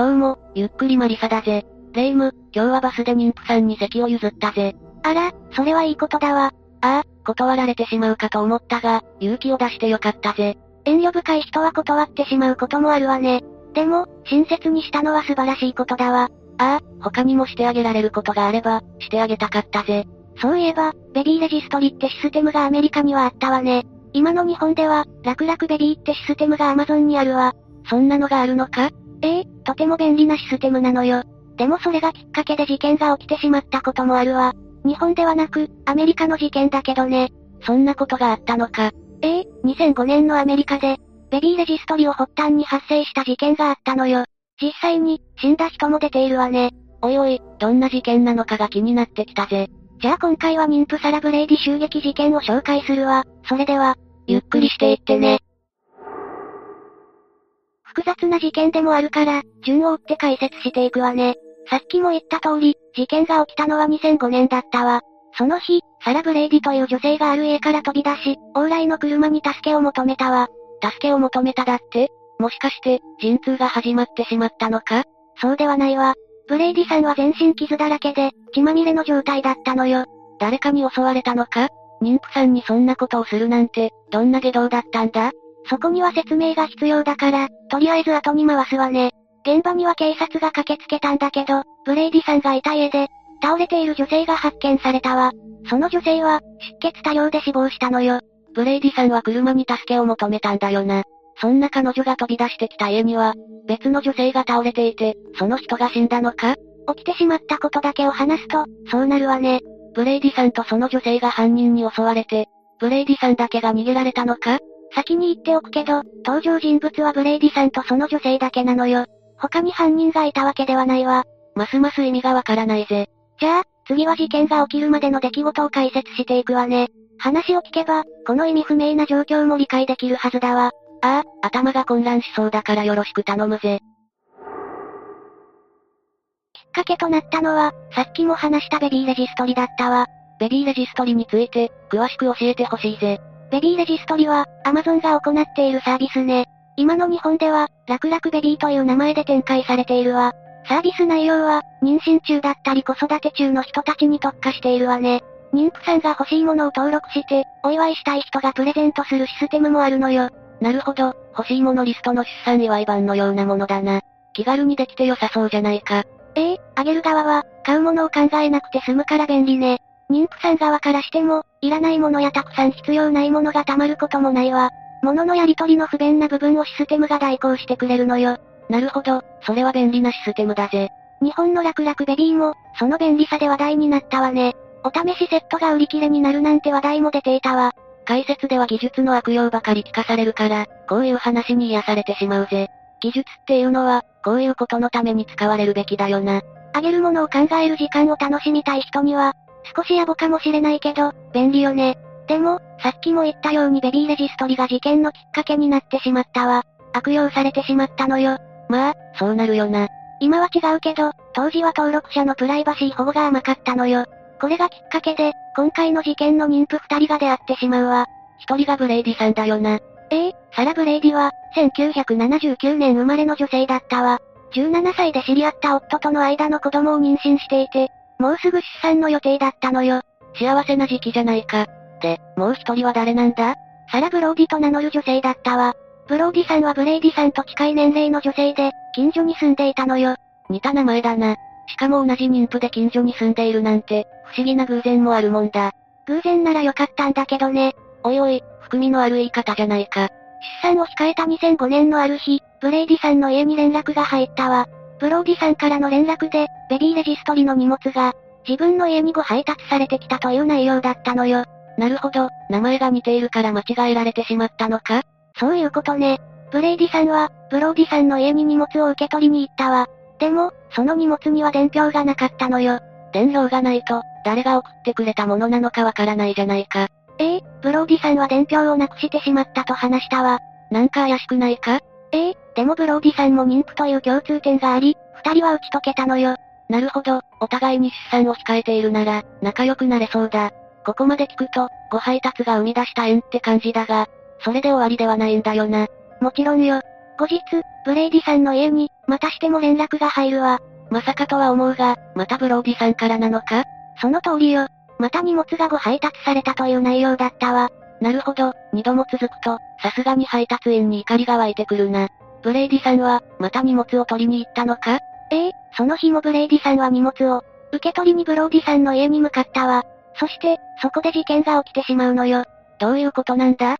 どうも、ゆっくりマリサだぜ。レイム、今日はバスで妊婦さんに席を譲ったぜ。あら、それはいいことだわ。ああ、断られてしまうかと思ったが、勇気を出してよかったぜ。遠慮深い人は断ってしまうこともあるわね。でも、親切にしたのは素晴らしいことだわ。ああ、他にもしてあげられることがあれば、してあげたかったぜ。そういえば、ベビーレジストリってシステムがアメリカにはあったわね。今の日本では、楽々ベビーってシステムがアマゾンにあるわ。そんなのがあるのか？ええとても便利なシステムなのよ。でもそれがきっかけで事件が起きてしまったこともあるわ。日本ではなく、アメリカの事件だけどね。そんなことがあったのか。ええ2005年のアメリカで、ベビーレジストリを発端に発生した事件があったのよ。実際に、死んだ人も出ているわね。おいおい、どんな事件なのかが気になってきたぜ。じゃあ今回は妊婦サラブレイディ襲撃事件を紹介するわ。それでは、ゆっくりしていってね。複雑な事件でもあるから、順を追って解説していくわね。さっきも言った通り、事件が起きたのは2005年だったわ。その日、サラ・ブレイディという女性がある家から飛び出し、往来の車に助けを求めたわ。助けを求めただって？もしかして、陣痛が始まってしまったのか？そうではないわ。ブレイディさんは全身傷だらけで、血まみれの状態だったのよ。誰かに襲われたのか？妊婦さんにそんなことをするなんて、どんな外道だったんだ？そこには説明が必要だから、とりあえず後に回すわね。現場には警察が駆けつけたんだけど、ブレイディさんがいた家で、倒れている女性が発見されたわ。その女性は、出血多量で死亡したのよ。ブレイディさんは車に助けを求めたんだよな。そんな彼女が飛び出してきた家には、別の女性が倒れていて、その人が死んだのか？起きてしまったことだけを話すと、そうなるわね。ブレイディさんとその女性が犯人に襲われて、ブレイディさんだけが逃げられたのか？先に言っておくけど、登場人物はブレイディさんとその女性だけなのよ。他に犯人がいたわけではないわ。ますます意味がわからないぜ。じゃあ、次は事件が起きるまでの出来事を解説していくわね。話を聞けば、この意味不明な状況も理解できるはずだわ。ああ、頭が混乱しそうだからよろしく頼むぜ。きっかけとなったのは、さっきも話したベビーレジストリだったわ。ベビーレジストリについて、詳しく教えてほしいぜ。ベビーレジストリは、アマゾンが行っているサービスね。今の日本では、楽々ベビーという名前で展開されているわ。サービス内容は、妊娠中だったり子育て中の人たちに特化しているわね。妊婦さんが欲しいものを登録して、お祝いしたい人がプレゼントするシステムもあるのよ。なるほど、欲しいものリストの出産祝い版のようなものだな。気軽にできて良さそうじゃないか。ええあげる側は、買うものを考えなくて済むから便利ね。妊婦さん側からしても、いらないものやたくさん必要ないものが溜まることもないわ。物のやり取りの不便な部分をシステムが代行してくれるのよ。なるほど、それは便利なシステムだぜ。日本の楽々ベビーも、その便利さで話題になったわね。お試しセットが売り切れになるなんて話題も出ていたわ。解説では技術の悪用ばかり聞かされるから、こういう話に癒されてしまうぜ。技術っていうのは、こういうことのために使われるべきだよな。あげるものを考える時間を楽しみたい人には、少し野暮かもしれないけど、便利よね。でも、さっきも言ったようにベビーレジストリが事件のきっかけになってしまったわ。悪用されてしまったのよ。まあ、そうなるよな。今は違うけど、当時は登録者のプライバシー保護が甘かったのよ。これがきっかけで、今回の事件の妊婦二人が出会ってしまうわ。一人がブレイディさんだよな。ええサラ・ブレイディは、1979年生まれの女性だったわ。17歳で知り合った夫との間の子供を妊娠していて、もうすぐ出産の予定だったのよ。幸せな時期じゃないか。で、もう一人は誰なんだ？サラ・ブローディと名乗る女性だったわ。ブローディさんはブレイディさんと近い年齢の女性で、近所に住んでいたのよ。似た名前だな。しかも同じ妊婦で近所に住んでいるなんて、不思議な偶然もあるもんだ。偶然ならよかったんだけどね。おいおい、含みのある言い方じゃないか。出産を控えた2005年のある日、ブレイディさんの家に連絡が入ったわ。ブローディさんからの連絡で、ベビーレジストリの荷物が、自分の家に誤配達されてきたという内容だったのよ。なるほど、名前が似ているから間違えられてしまったのか？そういうことね。ブレイディさんは、ブローディさんの家に荷物を受け取りに行ったわ。でも、その荷物には伝票がなかったのよ。伝票がないと、誰が送ってくれたものなのかわからないじゃないか。ええブローディさんは伝票をなくしてしまったと話したわ。なんか怪しくないか？ええでもブローディさんも妊婦という共通点があり、二人は打ち解けたのよ。なるほど、お互いに出産を控えているなら、仲良くなれそうだ。ここまで聞くと、誤配達が生み出した縁って感じだが、それで終わりではないんだよな。もちろんよ。後日、ブレイディさんの家に、またしても連絡が入るわ。まさかとは思うが、またブローディさんからなのか？その通りよ。また荷物が誤配達されたという内容だったわ。なるほど、二度も続くと、さすがに配達員に怒りが湧いてくるな。ブレイディさんは、また荷物を取りに行ったのか？ええその日もブレイディさんは荷物を、受け取りにブローディさんの家に向かったわ。そして、そこで事件が起きてしまうのよ。どういうことなんだ？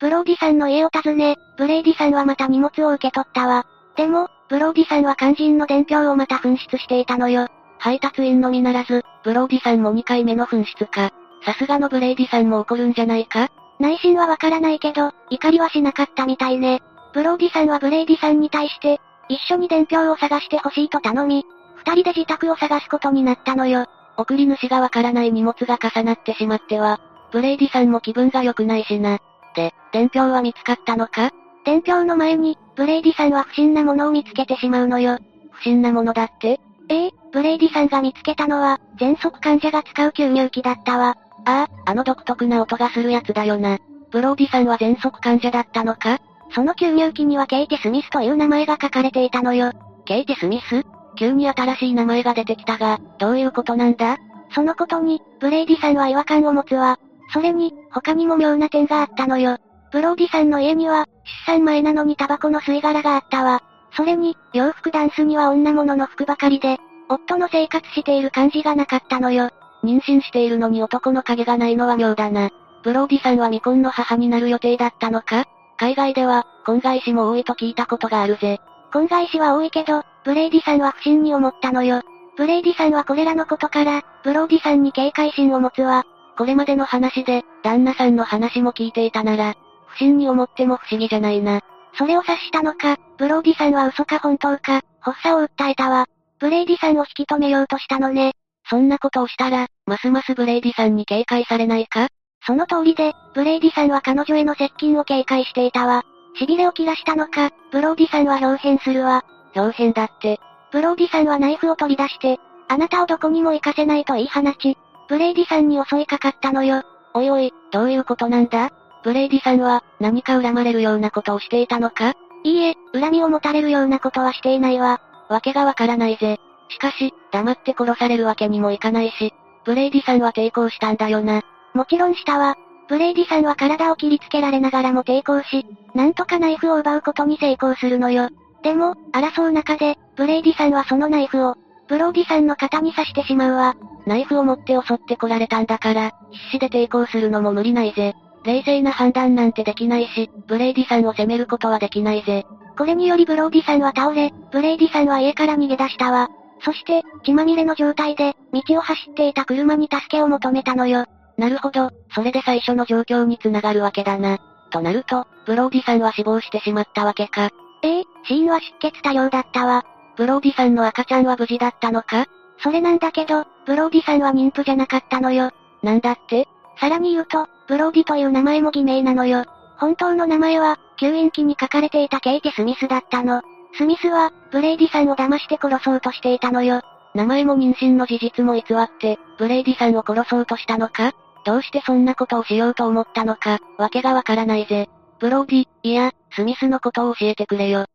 ブローディさんの家を訪ね、ブレイディさんはまた荷物を受け取ったわ。でも、ブローディさんは肝心の伝票をまた紛失していたのよ。配達員のみならず、ブローディさんも2回目の紛失か。さすがのブレイディさんも怒るんじゃないか？内心はわからないけど、怒りはしなかったみたいね。ブローディさんはブレイディさんに対して、一緒に伝票を探してほしいと頼み、二人で自宅を探すことになったのよ。送り主がわからない荷物が重なってしまっては、ブレイディさんも気分が良くないしな。で、伝票は見つかったのか？伝票の前に、ブレイディさんは不審なものを見つけてしまうのよ。不審なものだって？ええブレイディさんが見つけたのは、喘息患者が使う吸入器だったわ。ああ、あの独特な音がするやつだよな。ブローディさんは喘息患者だったのか？その吸入器にはケイティ・スミスという名前が書かれていたのよ。ケイティ・スミス？急に新しい名前が出てきたが、どういうことなんだ？そのことに、ブレイディさんは違和感を持つわ。それに、他にも妙な点があったのよ。ブローディさんの家には、出産前なのにタバコの吸い殻があったわ。それに、洋服ダンスには女物の服ばかりで、夫の生活している感じがなかったのよ。妊娠しているのに男の影がないのは妙だな。ブローディさんは未婚の母になる予定だったのか？海外では、婚外子も多いと聞いたことがあるぜ。婚外子は多いけど、ブレイディさんは不審に思ったのよ。ブレイディさんはこれらのことから、ブローディさんに警戒心を持つわ。これまでの話で、旦那さんの話も聞いていたなら、不審に思っても不思議じゃないな。それを察したのか、ブローディさんは嘘か本当か、発作を訴えたわ。ブレイディさんを引き止めようとしたのね。そんなことをしたら、ますますブレイディさんに警戒されないか？その通りで、ブレイディさんは彼女への接近を警戒していたわ。痺れを切らしたのか、ブローディさんは豹変するわ。豹変だって。ブローディさんはナイフを取り出して、あなたをどこにも行かせないと言い放ち、ブレイディさんに襲いかかったのよ。おいおい、どういうことなんだ？ブレイディさんは、何か恨まれるようなことをしていたのか？いいえ、恨みを持たれるようなことはしていないわ。わけがわからないぜ。しかし、黙って殺されるわけにもいかないし、ブレイディさんは抵抗したんだよな。もちろんしたわ。ブレイディさんは体を切りつけられながらも抵抗し、なんとかナイフを奪うことに成功するのよ。でも、争う中で、ブレイディさんはそのナイフを、ブローディさんの肩に刺してしまうわ。ナイフを持って襲ってこられたんだから、必死で抵抗するのも無理ないぜ。冷静な判断なんてできないし、ブレイディさんを責めることはできないぜ。これによりブローディさんは倒れ、ブレイディさんは家から逃げ出したわ。そして、血まみれの状態で、道を走っていた車に助けを求めたのよ。なるほど、それで最初の状況に繋がるわけだな。となると、ブローディさんは死亡してしまったわけか。ええ死因は出血多量だったわ。ブローディさんの赤ちゃんは無事だったのか？それなんだけど、ブローディさんは妊婦じゃなかったのよ。なんだって？さらに言うと、ブローディという名前も偽名なのよ。本当の名前は、吸引機に書かれていたケイティ・スミスだったの。スミスは、ブレイディさんを騙して殺そうとしていたのよ。名前も妊娠の事実も偽って、ブレイディさんを殺そうとしたのか？どうしてそんなことをしようと思ったのか、わけがわからないぜ。ブローディ、いや、スミスのことを教えてくれよ。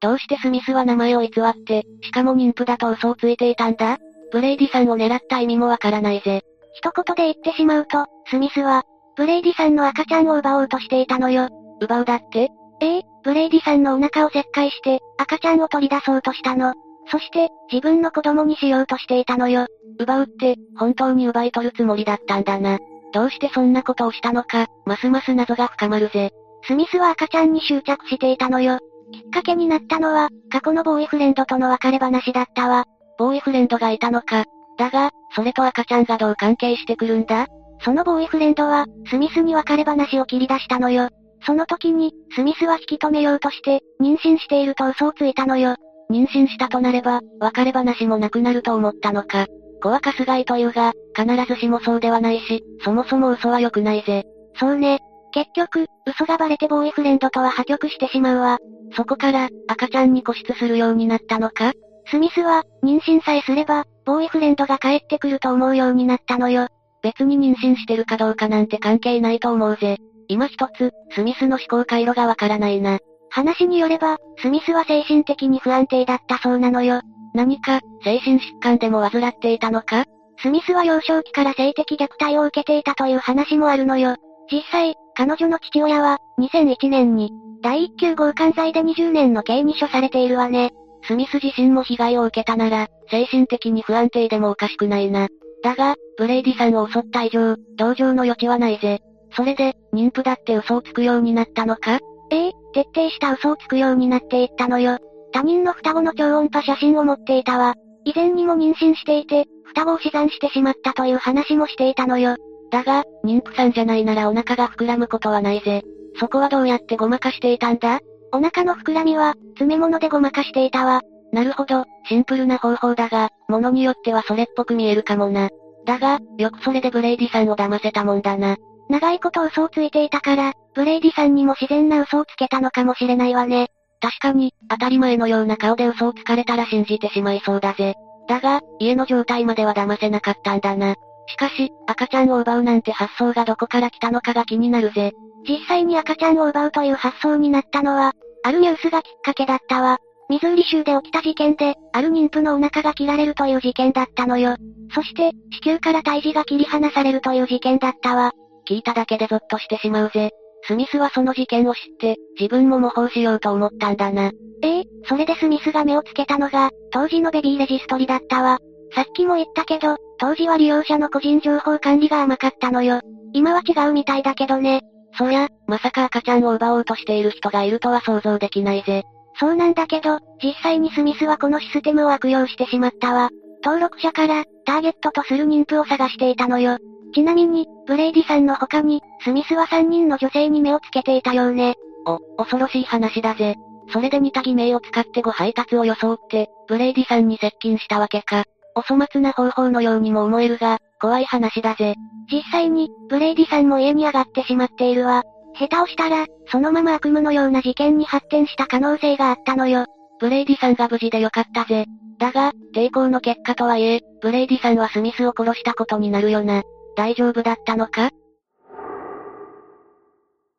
どうしてスミスは名前を偽って、しかも妊婦だと嘘をついていたんだ？ブレイディさんを狙った意味もわからないぜ。一言で言ってしまうと、スミスは、ブレイディさんの赤ちゃんを奪おうとしていたのよ。奪うだって？ええ、ブレイディさんのお腹を切開して、赤ちゃんを取り出そうとしたの。そして、自分の子供にしようとしていたのよ。奪うって、本当に奪い取るつもりだったんだな。どうしてそんなことをしたのか、ますます謎が深まるぜ。スミスは赤ちゃんに執着していたのよ。きっかけになったのは、過去のボーイフレンドとの別れ話だったわ。ボーイフレンドがいたのか。だが、それと赤ちゃんがどう関係してくるんだ？そのボーイフレンドは、スミスに別れ話を切り出したのよ。その時に、スミスは引き止めようとして、妊娠していると嘘をついたのよ。妊娠したとなれば、別れ話もなくなると思ったのか。子はかすがいというが、必ずしもそうではないし、そもそも嘘は良くないぜ。そうね。結局、嘘がバレてボーイフレンドとは破局してしまうわ。そこから、赤ちゃんに固執するようになったのか？スミスは、妊娠さえすれば、ボーイフレンドが帰ってくると思うようになったのよ。別に妊娠してるかどうかなんて関係ないと思うぜ。今一つ、スミスの思考回路がわからないな。話によれば、スミスは精神的に不安定だったそうなのよ。何か、精神疾患でも患っていたのか？スミスは幼少期から性的虐待を受けていたという話もあるのよ。実際、彼女の父親は、2001年に、第一級強姦罪で20年の刑に処されているわね。スミス自身も被害を受けたなら、精神的に不安定でもおかしくないな。だが、ブレイディさんを襲った以上、同情の余地はないぜ。それで、妊婦だって嘘をつくようになったのか？ええ、徹底した嘘をつくようになっていったのよ。他人の双子の超音波写真を持っていたわ。以前にも妊娠していて、双子を死産してしまったという話もしていたのよ。だが、妊婦さんじゃないならお腹が膨らむことはないぜ。そこはどうやってごまかしていたんだ？お腹の膨らみは、詰め物でごまかしていたわ。なるほど、シンプルな方法だが、物によってはそれっぽく見えるかもな。だが、よくそれでブレイディさんを騙せたもんだな。長いこと嘘をついていたから、ブレイディさんにも自然な嘘をつけたのかもしれないわね。確かに、当たり前のような顔で嘘をつかれたら信じてしまいそうだぜ。だが、家の状態までは騙せなかったんだな。しかし、赤ちゃんを奪うなんて発想がどこから来たのかが気になるぜ。実際に赤ちゃんを奪うという発想になったのは、あるニュースがきっかけだったわ。ミズーリ州で起きた事件で、ある妊婦のお腹が切られるという事件だったのよ。そして、子宮から胎児が切り離されるという事件だったわ。聞いただけでゾッとしてしまうぜ。スミスはその事件を知って、自分も模倣しようと思ったんだな。ええそれでスミスが目をつけたのが、当時のベビーレジストリだったわ。さっきも言ったけど、当時は利用者の個人情報管理が甘かったのよ。今は違うみたいだけどね。そりゃ、まさか赤ちゃんを奪おうとしている人がいるとは想像できないぜ。そうなんだけど、実際にスミスはこのシステムを悪用してしまったわ。登録者から、ターゲットとする妊婦を探していたのよ。ちなみに、ブレイディさんの他に、スミスは3人の女性に目をつけていたようね。お、恐ろしい話だぜ。それで似た偽名を使って誤配達を装って、ブレイディさんに接近したわけか。お粗末な方法のようにも思えるが、怖い話だぜ。実際に、ブレイディさんも家に上がってしまっているわ。下手をしたら、そのまま悪夢のような事件に発展した可能性があったのよ。ブレイディさんが無事でよかったぜ。だが、抵抗の結果とはいえ、ブレイディさんはスミスを殺したことになるよな。大丈夫だったのか？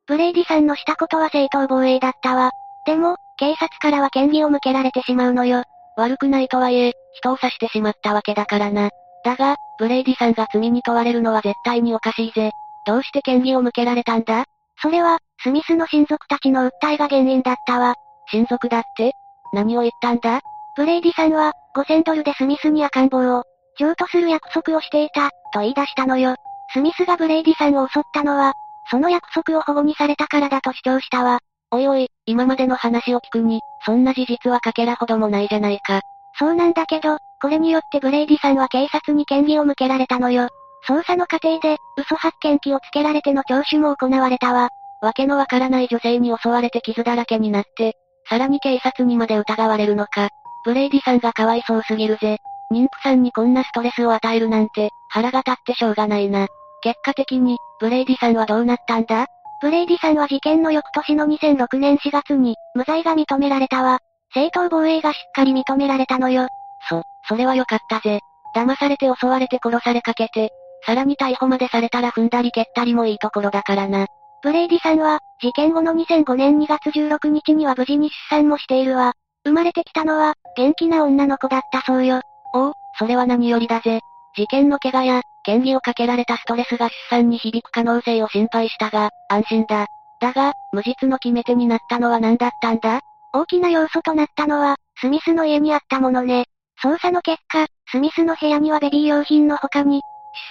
ブレイディさんのしたことは正当防衛だったわ。でも、警察からは嫌疑を向けられてしまうのよ。悪くないとはいえ、人を刺してしまったわけだからな。だが、ブレイディさんが罪に問われるのは絶対におかしいぜ。どうして嫌疑を向けられたんだ？それは、スミスの親族たちの訴えが原因だったわ。親族だって？何を言ったんだ？ブレイディさんは、5000ドルでスミスに赤ん坊を、譲渡する約束をしていた、と言い出したのよ。スミスがブレイディさんを襲ったのは、その約束を反故にされたからだと主張したわ。おいおい、今までの話を聞くに、そんな事実はかけらほどもないじゃないか。そうなんだけど、これによってブレイディさんは警察に嫌疑を向けられたのよ。捜査の過程で、嘘発見器をつけられての聴取も行われたわ。わけのわからない女性に襲われて傷だらけになって、さらに警察にまで疑われるのか。ブレイディさんがかわいそうすぎるぜ。妊婦さんにこんなストレスを与えるなんて、腹が立ってしょうがないな。結果的に、ブレイディさんはどうなったんだ？ブレイディさんは事件の翌年の2006年4月に、無罪が認められたわ。正当防衛がしっかり認められたのよ。そ、それはよかったぜ。騙されて襲われて殺されかけて、さらに逮捕までされたら踏んだり蹴ったりもいいところだからな。ブレイディさんは、事件後の2005年2月16日には無事に出産もしているわ。生まれてきたのは、元気な女の子だったそうよ。おお、それは何よりだぜ。事件の怪我や、嫌疑をかけられたストレスが出産に響く可能性を心配したが、安心だ。だが、無実の決め手になったのは何だったんだ？大きな要素となったのは、スミスの家にあったものね。捜査の結果、スミスの部屋にはベビー用品の他に、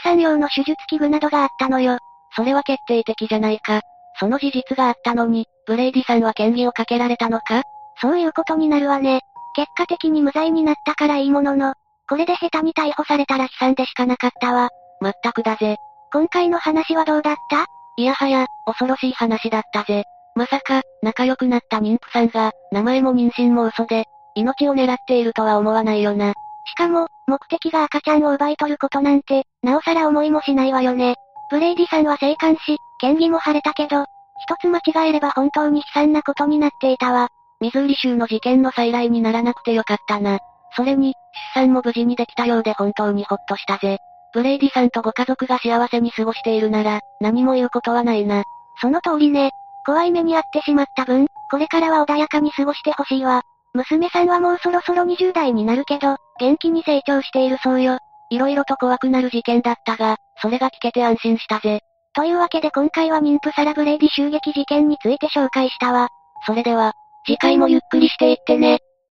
出産用の手術器具などがあったのよ。それは決定的じゃないか。その事実があったのに、ブレイディさんは嫌疑をかけられたのか？そういうことになるわね。結果的に無罪になったからいいものの、これで下手に逮捕されたら悲惨でしかなかったわ。まったくだぜ。今回の話はどうだった？いやはや、恐ろしい話だったぜ。まさか、仲良くなった妊婦さんが、名前も妊娠も嘘で、命を狙っているとは思わないよな。しかも、目的が赤ちゃんを奪い取ることなんて、なおさら思いもしないわよね。ブレイディさんは生還し、嫌疑も晴れたけど、一つ間違えれば本当に悲惨なことになっていたわ。ミズーリ州の事件の再来にならなくてよかったな。それに、出産も無事にできたようで本当にほっとしたぜ。ブレイディさんとご家族が幸せに過ごしているなら、何も言うことはないな。その通りね。怖い目に遭ってしまった分、これからは穏やかに過ごしてほしいわ。娘さんはもうそろそろ20代になるけど、元気に成長しているそうよ。色々と怖くなる事件だったが、それが聞けて安心したぜ。というわけで今回は妊婦サラブレイディ襲撃事件について紹介したわ。それでは、次回もゆっくりしていってね。